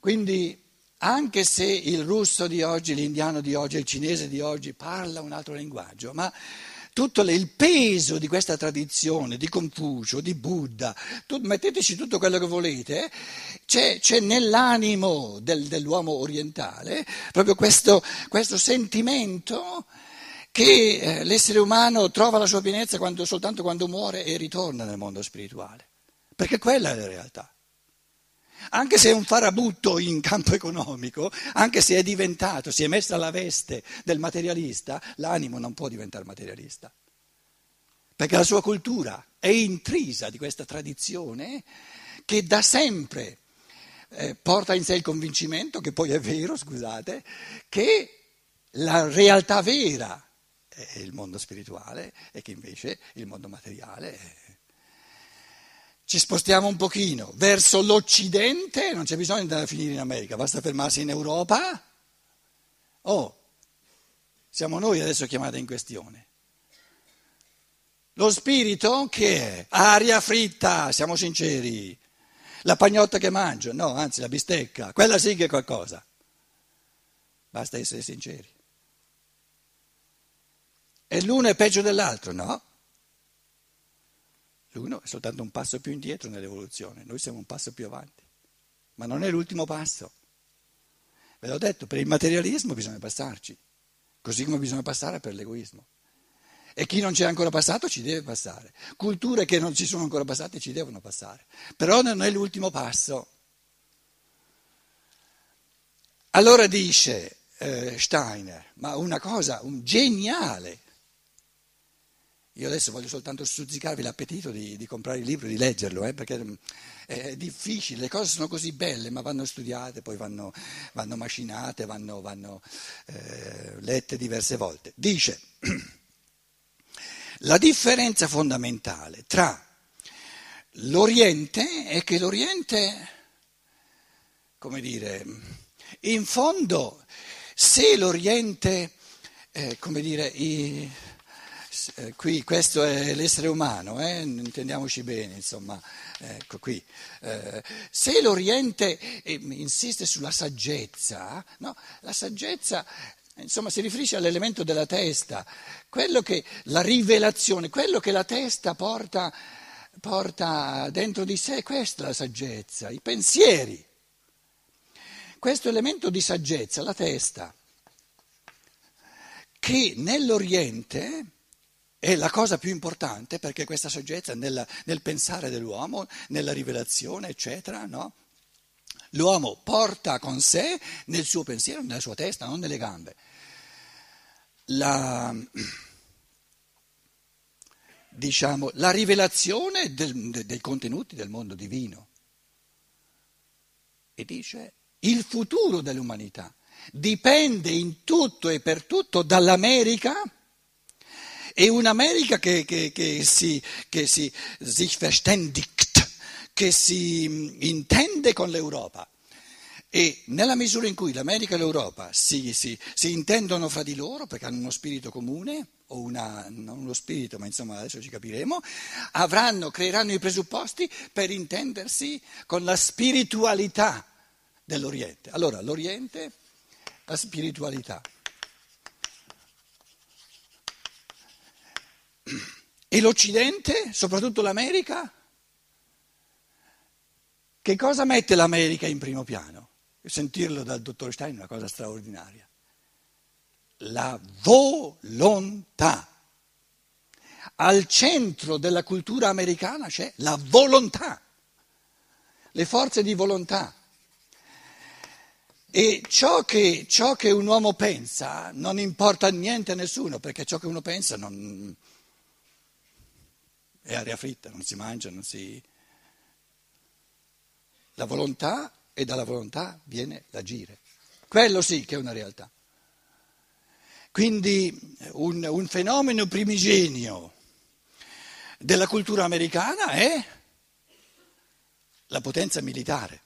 Quindi anche se il russo di oggi, l'indiano di oggi, il cinese di oggi parla un altro linguaggio, ma tutto il peso di questa tradizione, di Confucio, di Buddha, tu, metteteci tutto quello che volete, c'è, c'è nell'animo del, dell'uomo orientale proprio questo, questo sentimento che eh, l'essere umano trova la sua pienezza quando, soltanto quando muore e ritorna nel mondo spirituale, perché quella è la realtà. Anche se è un farabutto in campo economico, anche se è diventato, si è messa la veste del materialista, l'animo non può diventare materialista. Perché la sua cultura è intrisa di questa tradizione che da sempre eh, porta in sé il convincimento, che poi è vero, scusate, che la realtà vera è il mondo spirituale e che invece il mondo materiale è ci spostiamo un pochino verso l'Occidente, non c'è bisogno di andare a finire in America, basta fermarsi in Europa. Oh, siamo noi adesso chiamati in questione. Lo spirito che è? Aria fritta, siamo sinceri. La pagnotta che mangio, no, anzi la bistecca, quella sì che è qualcosa. Basta essere sinceri. E l'uno è peggio dell'altro, no? L'uno è soltanto un passo più indietro nell'evoluzione, noi siamo un passo più avanti, ma non è l'ultimo passo. Ve l'ho detto, per il materialismo bisogna passarci, così come bisogna passare per l'egoismo. E chi non ci è ancora passato ci deve passare. Culture che non ci sono ancora passate ci devono passare. Però non è l'ultimo passo. Allora dice eh, Steiner, ma una cosa un geniale, io adesso voglio soltanto stuzzicarvi l'appetito di, di comprare il libro e di leggerlo, eh, perché mm, è difficile, le cose sono così belle, ma vanno studiate, poi vanno, vanno macinate, vanno, vanno eh, lette diverse volte. Dice, la differenza fondamentale tra l'Oriente è che l'Oriente, come dire, in fondo, se l'Oriente, eh, come dire, i, qui questo è l'essere umano, eh? intendiamoci bene, insomma, ecco qui. Eh, se l'Oriente eh, insiste sulla saggezza, no? la saggezza insomma, si riferisce all'elemento della testa, quello che, la rivelazione, quello che la testa porta, porta dentro di sé, questa è la saggezza, i pensieri. Questo elemento di saggezza, la testa, che nell'Oriente è la cosa più importante perché questa saggezza nella, nel pensare dell'uomo, nella rivelazione, eccetera, no? L'uomo porta con sé nel suo pensiero, nella sua testa, non nelle gambe, la, diciamo, la rivelazione del, dei contenuti del mondo divino. E dice il futuro dell'umanità dipende in tutto e per tutto dall'America e un'America che, che, che, si, che si sich verständigt, che si intende con l'Europa. E nella misura in cui l'America e l'Europa si, si, si, intendono fra di loro, perché hanno uno spirito comune, o una, non uno spirito, ma insomma adesso ci capiremo, avranno, creeranno i presupposti per intendersi con la spiritualità dell'Oriente. Allora, l'Oriente, la spiritualità. E l'Occidente, soprattutto l'America? Che cosa mette l'America in primo piano? Sentirlo dal dottor Stein è una cosa straordinaria. La volontà. Al centro della cultura americana c'è la volontà, le forze di volontà. E ciò che, ciò che un uomo pensa non importa niente a nessuno, perché ciò che uno pensa non, è aria fritta, non si mangia, non si... La volontà e dalla volontà viene l'agire. Quello sì che è una realtà. Quindi un, un fenomeno primigenio della cultura americana è la potenza militare.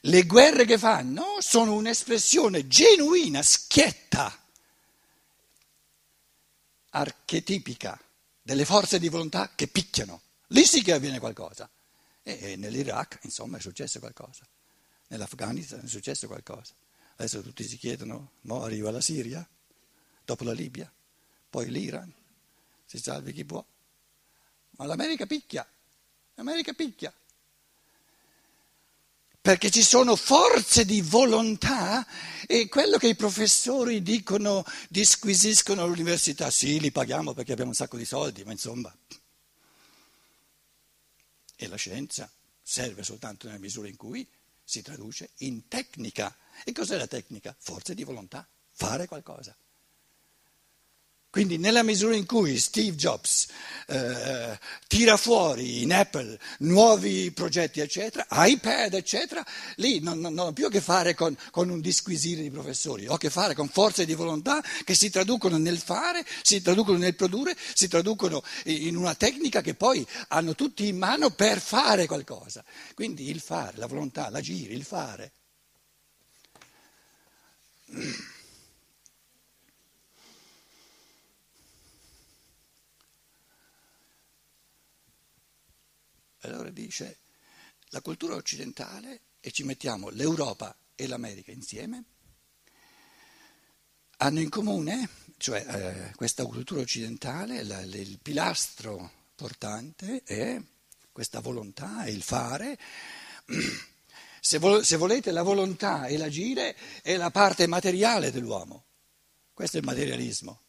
Le guerre che fanno sono un'espressione genuina, schietta archetipica delle forze di volontà che picchiano. Lì sì che avviene qualcosa. E, e nell'Iraq, insomma, è successo qualcosa. Nell'Afghanistan è successo qualcosa. Adesso tutti si chiedono, mo arriva la Siria, dopo la Libia, poi l'Iran, si salvi chi può. Ma l'America picchia, l'America picchia perché ci sono forze di volontà e quello che i professori dicono, disquisiscono all'università, sì, li paghiamo perché abbiamo un sacco di soldi, ma insomma. E la scienza serve soltanto nella misura in cui si traduce in tecnica. E cos'è la tecnica? Forze di volontà, fare qualcosa. Quindi nella misura in cui Steve Jobs eh, tira fuori in Apple nuovi progetti, eccetera, iPad, eccetera, lì non, non, non ho più a che fare con, con, un disquisire di professori, ho a che fare con forze di volontà che si traducono nel fare, si traducono nel produrre, si traducono in una tecnica che poi hanno tutti in mano per fare qualcosa. Quindi il fare, la volontà, l'agire, il fare. Allora dice la cultura occidentale, e ci mettiamo l'Europa e l'America insieme, hanno in comune, cioè eh, questa cultura occidentale, la, il pilastro portante è questa volontà il fare. Se, vo- se volete, la volontà e l'agire è la parte materiale dell'uomo. Questo è il materialismo.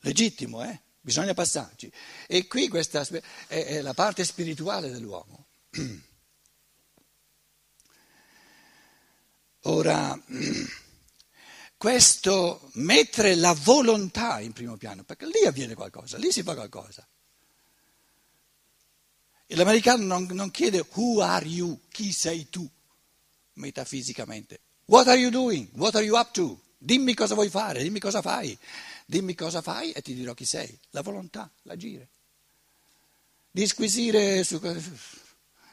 Legittimo, eh? Bisogna passarci. E qui questa è, la parte spirituale dell'uomo. Ora, questo mettere la volontà in primo piano, perché lì avviene qualcosa, lì si fa qualcosa. E l'americano non, non chiede who are you, chi sei tu, metafisicamente. What are you doing? What are you up to? Dimmi cosa vuoi fare, dimmi cosa fai. Dimmi cosa fai e ti dirò chi sei. La volontà, l'agire. Disquisire su...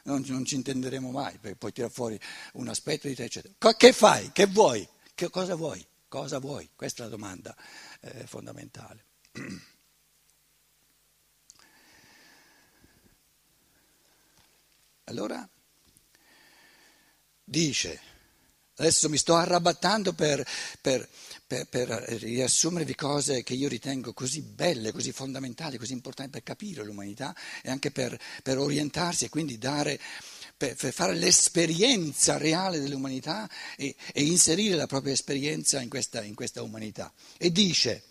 Non, non ci intenderemo mai, perché poi tira fuori un aspetto di te, eccetera. Che fai? Che vuoi? Che cosa vuoi? Cosa vuoi? Questa è la domanda eh, fondamentale. Allora dice, adesso mi sto arrabattando per, per per, per, riassumervi cose che io ritengo così belle, così fondamentali, così importanti per capire l'umanità e anche per, per orientarsi e quindi dare, per, per, fare l'esperienza reale dell'umanità e, e inserire la propria esperienza in questa, in questa umanità. E dice,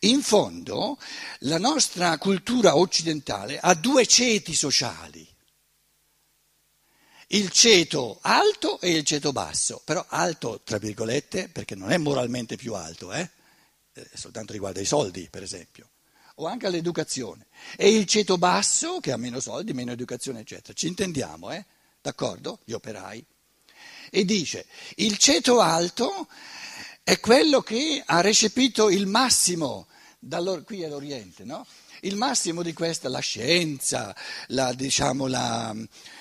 in fondo la nostra cultura occidentale ha due ceti sociali il ceto alto e il ceto basso, però alto tra virgolette perché non è moralmente più alto, eh? eh? soltanto riguarda i soldi per esempio, o anche l'educazione, e il ceto basso che ha meno soldi, meno educazione eccetera, ci intendiamo, eh? d'accordo? Gli operai. E dice, il ceto alto è quello che ha recepito il massimo, qui è l'Oriente, no? Il massimo di questa, la scienza, la, diciamo, la,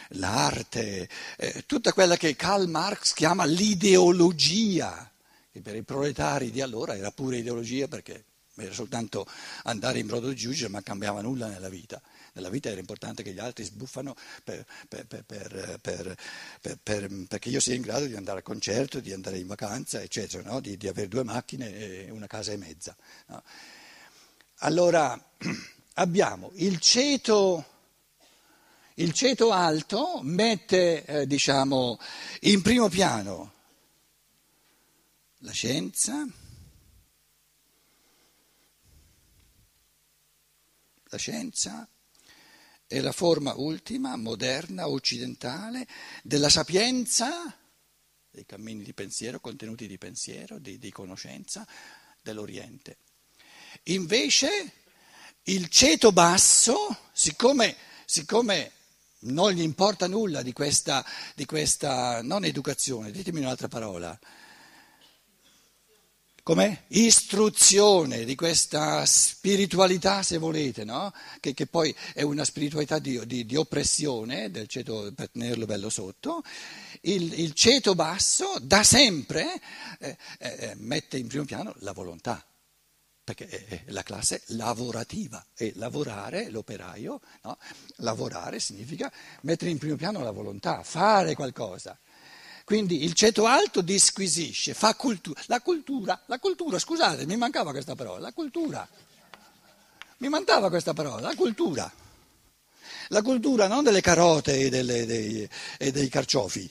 l'arte, eh, tutta quella che Karl Marx chiama l'ideologia, che per i proletari di allora era pure ideologia perché era soltanto andare in brodo di giudice, ma cambiava nulla nella vita. Nella vita era importante che gli altri sbuffano per, per, per, perché io sia in grado di andare al concerto, di andare in vacanza, eccetera, no? di, di, avere due macchine e una casa e mezza. No? Allora abbiamo il ceto il ceto alto mette, eh, diciamo, in primo piano la scienza, la scienza è la forma ultima, moderna, occidentale, della sapienza, dei cammini di pensiero, contenuti di pensiero, di, di conoscenza dell'Oriente. Invece il ceto basso, siccome, siccome non gli importa nulla di questa, di questa non educazione, ditemi un'altra parola. Com'è? Istruzione di questa spiritualità, se volete, no? che, che, poi è una spiritualità di, di, di oppressione, del ceto, per tenerlo bello sotto. Il, il ceto basso da sempre eh, eh, mette in primo piano la volontà perché la classe lavorativa e lavorare, l'operaio, no? lavorare significa mettere in primo piano la volontà, fare qualcosa. Quindi il ceto alto disquisisce, fa cultura. La cultura, la cultura, scusate, mi mancava questa parola, la cultura. Mi mancava questa parola, la cultura. La cultura non delle carote e, delle, dei, e dei carciofi,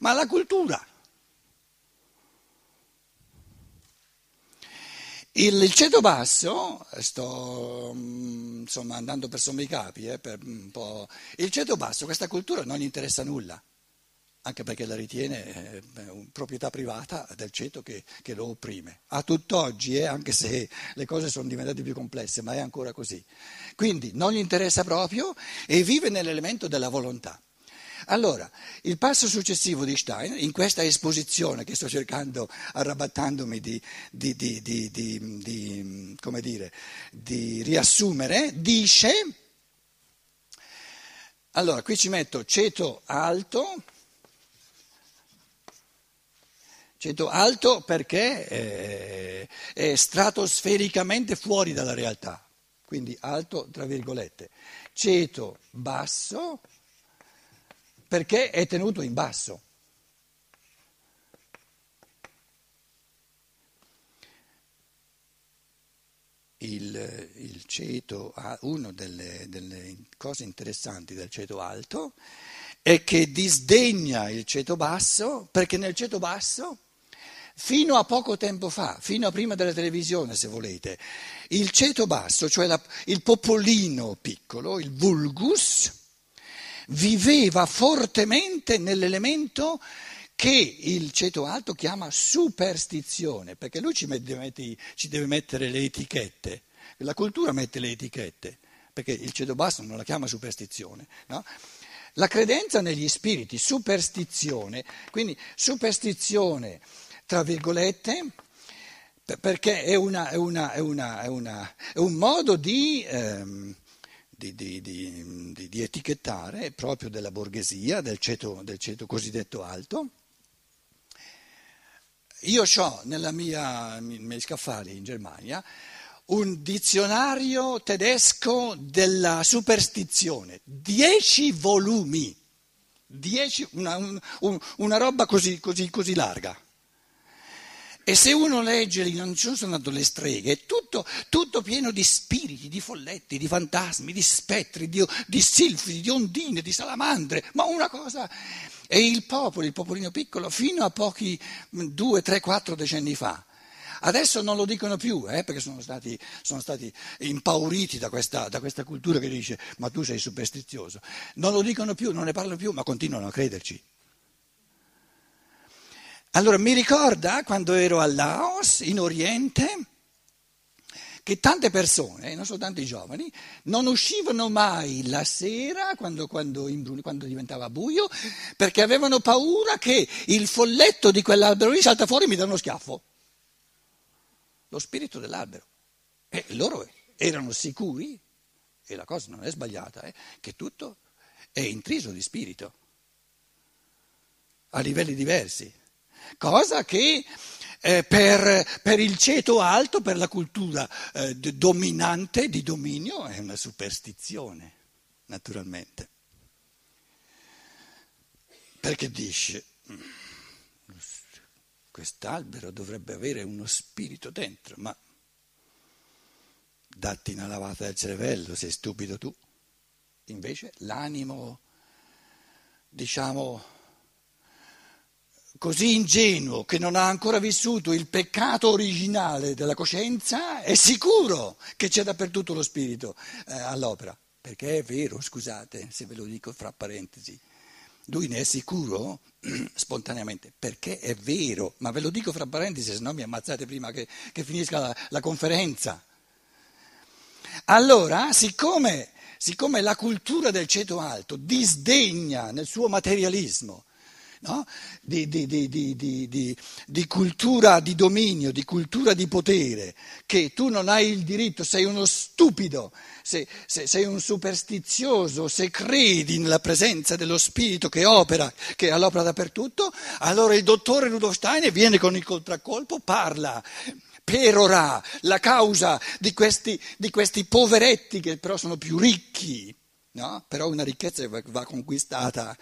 ma la cultura. Il, il ceto basso, sto insomma, andando per sommi capi, eh, per il ceto basso, questa cultura non gli interessa nulla anche perché la ritiene eh, proprietà privata del ceto che, che lo opprime. A tutt'oggi, eh, anche se le cose sono diventate più complesse, ma è ancora così. Quindi non gli interessa proprio e vive nell'elemento della volontà. Allora, il passo successivo di Stein, in questa esposizione che sto cercando, arrabattandomi di, di, di, di dire, riassumere, dice, allora qui ci metto ceto alto, Ceto alto perché è, è stratosfericamente fuori dalla realtà, quindi alto tra virgolette. Ceto basso perché è tenuto in basso. Il, il ceto, una delle, delle cose interessanti del ceto alto è che disdegna il ceto basso perché nel ceto basso Fino a poco tempo fa, fino a prima della televisione se volete, il ceto basso, cioè la, il popolino piccolo, il vulgus, viveva fortemente nell'elemento che il ceto alto chiama superstizione, perché lui ci, mette, ci deve mettere le etichette, la cultura mette le etichette, perché il ceto basso non la chiama superstizione. No? La credenza negli spiriti, superstizione, quindi superstizione tra virgolette, perché è, una, è, una, è, una, è un modo di, ehm, di, di, di, etichettare proprio della borghesia, del ceto, del ceto cosiddetto alto. Io ho nella mia, nei miei scaffali in Germania un dizionario tedesco della superstizione, dieci volumi, dieci, una, un, una roba così, così, così larga. E se uno legge, non ci sono andato le streghe, è tutto, tutto, pieno di spiriti, di folletti, di fantasmi, di spettri, di, di silfidi, di ondine, di salamandre, ma una cosa... E il popolo, il popolino piccolo, fino a pochi due, tre, quattro decenni fa, Adesso non lo dicono più, eh, perché sono stati, sono stati impauriti da questa, da questa, cultura che dice ma tu sei superstizioso. Non lo dicono più, non ne parlano più, ma continuano a crederci. Allora mi ricorda quando ero a Laos, in Oriente, che tante persone, non soltanto i giovani, non uscivano mai la sera quando, quando, quando, diventava buio perché avevano paura che il folletto di quell'albero lì salta fuori e mi dà uno schiaffo. Lo spirito dell'albero. E loro erano sicuri, e la cosa non è sbagliata, eh, che tutto è intriso di spirito, a livelli diversi cosa che eh, per, per, il ceto alto, per la cultura eh, dominante di dominio, è una superstizione, naturalmente. Perché dice, mm, quest'albero dovrebbe avere uno spirito dentro, ma datti una lavata del cervello, sei stupido tu. Invece l'animo, diciamo, così ingenuo che non ha ancora vissuto il peccato originale della coscienza è sicuro che c'è dappertutto lo spirito eh, all'opera. Perché è vero, scusate se ve lo dico fra parentesi, lui ne è sicuro spontaneamente, perché è vero, ma ve lo dico fra parentesi, se no mi ammazzate prima che, che finisca la, la, conferenza. Allora, siccome, siccome la cultura del ceto alto disdegna nel suo materialismo no? di, di, di, di, cultura di dominio, di cultura di potere, che tu non hai il diritto, sei uno stupido, sei, sei, sei un superstizioso, se credi nella presenza dello spirito che opera, che all'opera dappertutto, allora il dottore Rudolf Steiner viene con il contraccolpo, parla perorà, la causa di questi, di questi poveretti che però sono più ricchi. No? Però una ricchezza va conquistata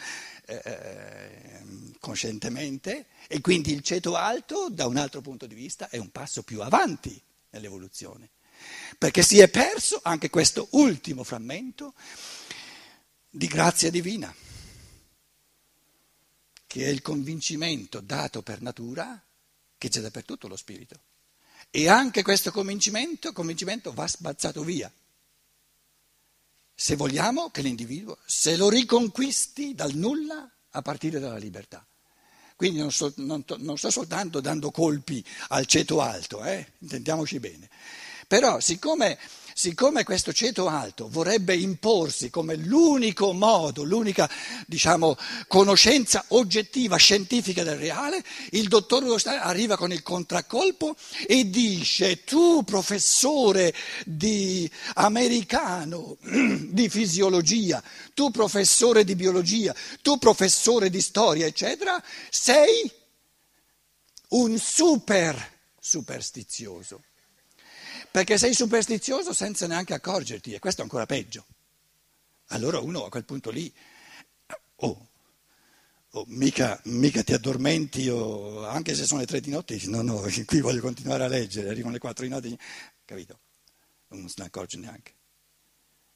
eh, coscientemente e quindi il ceto alto da un altro punto di vista è un passo più avanti nell'evoluzione, perché si è perso anche questo ultimo frammento di grazia divina, che è il convincimento dato per natura che c'è dappertutto lo spirito. E anche questo convincimento, convincimento va spazzato via. Se vogliamo che l'individuo se lo riconquisti dal nulla a partire dalla libertà. Quindi non sto, non, non sto soltanto dando colpi al ceto alto, eh? intendiamoci bene. Però siccome siccome questo ceto alto vorrebbe imporsi come l'unico modo, l'unica diciamo, conoscenza oggettiva, scientifica del reale, il dottor Rostani arriva con il contraccolpo e dice tu professore di americano di fisiologia, tu professore di biologia, tu professore di storia, eccetera, sei un super superstizioso perché sei superstizioso senza neanche accorgerti e questo è ancora peggio. Allora uno a quel punto lì, oh, oh mica, mica, ti addormenti, oh, anche se sono le tre di notte, no, no, qui voglio continuare a leggere, arrivano le quattro di notte, capito? Non se ne accorge neanche.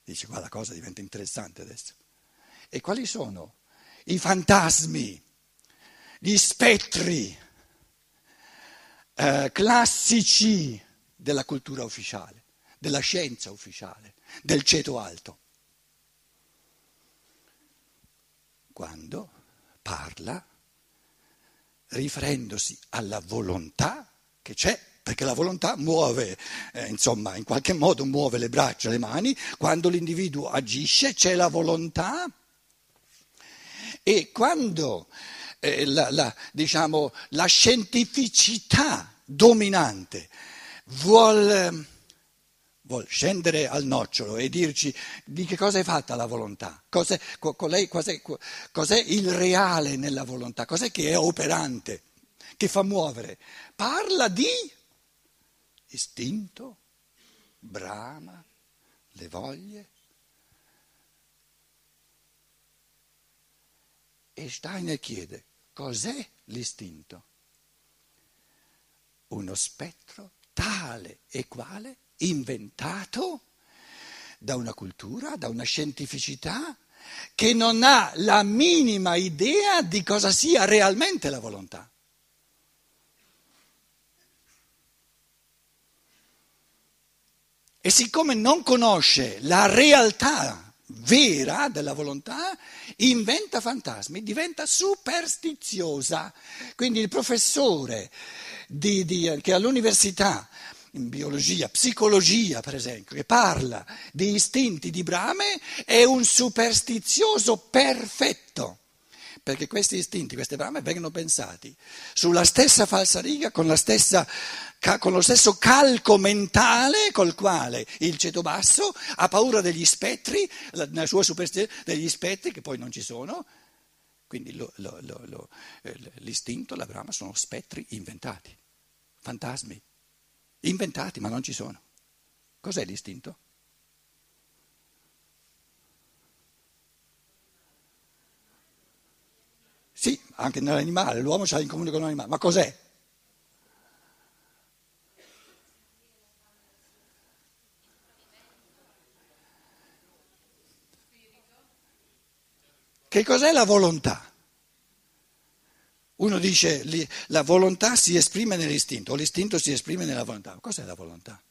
Dice qua la cosa diventa interessante adesso. E quali sono i fantasmi, gli spettri eh, classici? Della cultura ufficiale, della scienza ufficiale, del ceto alto. Quando parla riferendosi alla volontà che c'è, perché la volontà muove, eh, insomma, in qualche modo muove le braccia, le mani, quando l'individuo agisce c'è la volontà e quando eh, la, la, diciamo, la scientificità dominante vuol, vuol, scendere al nocciolo e dirci di che cosa è fatta la volontà, cos'è, cos'è, cos'è, cos'è il reale nella volontà, cos'è che è operante, che fa muovere. Parla di istinto, brama, le voglie. E Steiner chiede, cos'è l'istinto? Uno spettro tale e quale, inventato da una cultura, da una scientificità che non ha la minima idea di cosa sia realmente la volontà. E siccome non conosce la realtà vera della volontà, inventa fantasmi, diventa superstiziosa. Quindi il professore di, di, che all'università, in biologia, psicologia per esempio, che parla di istinti di brame, è un superstizioso perfetto. Perché questi istinti, queste brame vengono pensati sulla stessa falsariga, con, stessa, con lo stesso calco mentale col quale il ceto basso ha paura degli spettri, nella sua superstizione degli spettri che poi non ci sono, quindi lo, lo, lo, eh, l'istinto, la brama sono spettri inventati fantasmi, inventati ma non ci sono. Cos'è l'istinto? Sì, anche nell'animale, l'uomo c'ha in comune con l'animale, ma cos'è? Che cos'è la volontà? Uno dice la volontà si esprime nell'istinto o l'istinto si esprime nella volontà. Cos'è la volontà?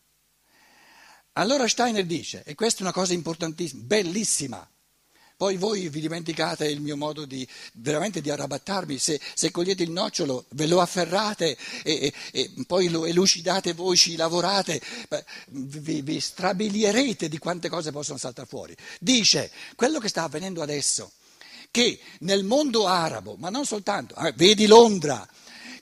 Allora Steiner dice, e questa è una cosa importantissima, bellissima, poi voi vi dimenticate il mio modo di veramente di arrabattarmi, se, se cogliete il nocciolo ve lo afferrate e, e, e poi lo elucidate voi, ci lavorate, vi, vi strabilierete di quante cose possono saltare fuori. Dice, quello che sta avvenendo adesso che nel mondo arabo, ma non soltanto, eh, vedi Londra,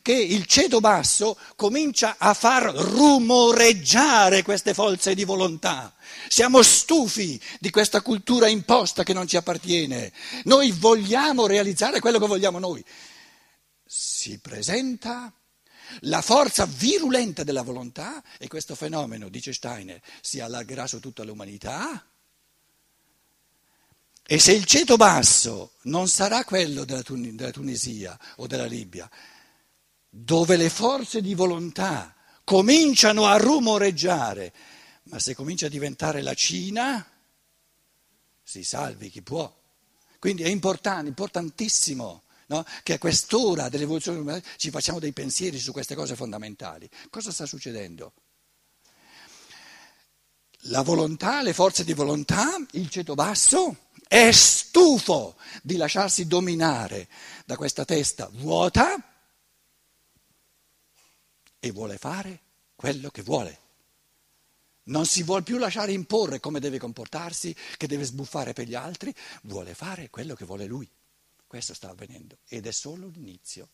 che il ceto basso comincia a far rumoreggiare queste forze di volontà. Siamo stufi di questa cultura imposta che non ci appartiene. Noi vogliamo realizzare quello che vogliamo noi. Si presenta la forza virulenta della volontà, e questo fenomeno, dice Steiner, si allargherà su tutta l'umanità. E se il ceto basso non sarà quello della, Tun- della Tunisia o della Libia, dove le forze di volontà cominciano a rumoreggiare, ma se comincia a diventare la Cina, si salvi chi può. Quindi è importante, importantissimo no? che a quest'ora dell'evoluzione ci facciamo dei pensieri su queste cose fondamentali. Cosa sta succedendo? La volontà, le forze di volontà, il ceto basso è stufo di lasciarsi dominare da questa testa vuota e vuole fare quello che vuole. Non si vuole più lasciare imporre come deve comportarsi, che deve sbuffare per gli altri, vuole fare quello che vuole lui. Questo sta avvenendo ed è solo l'inizio.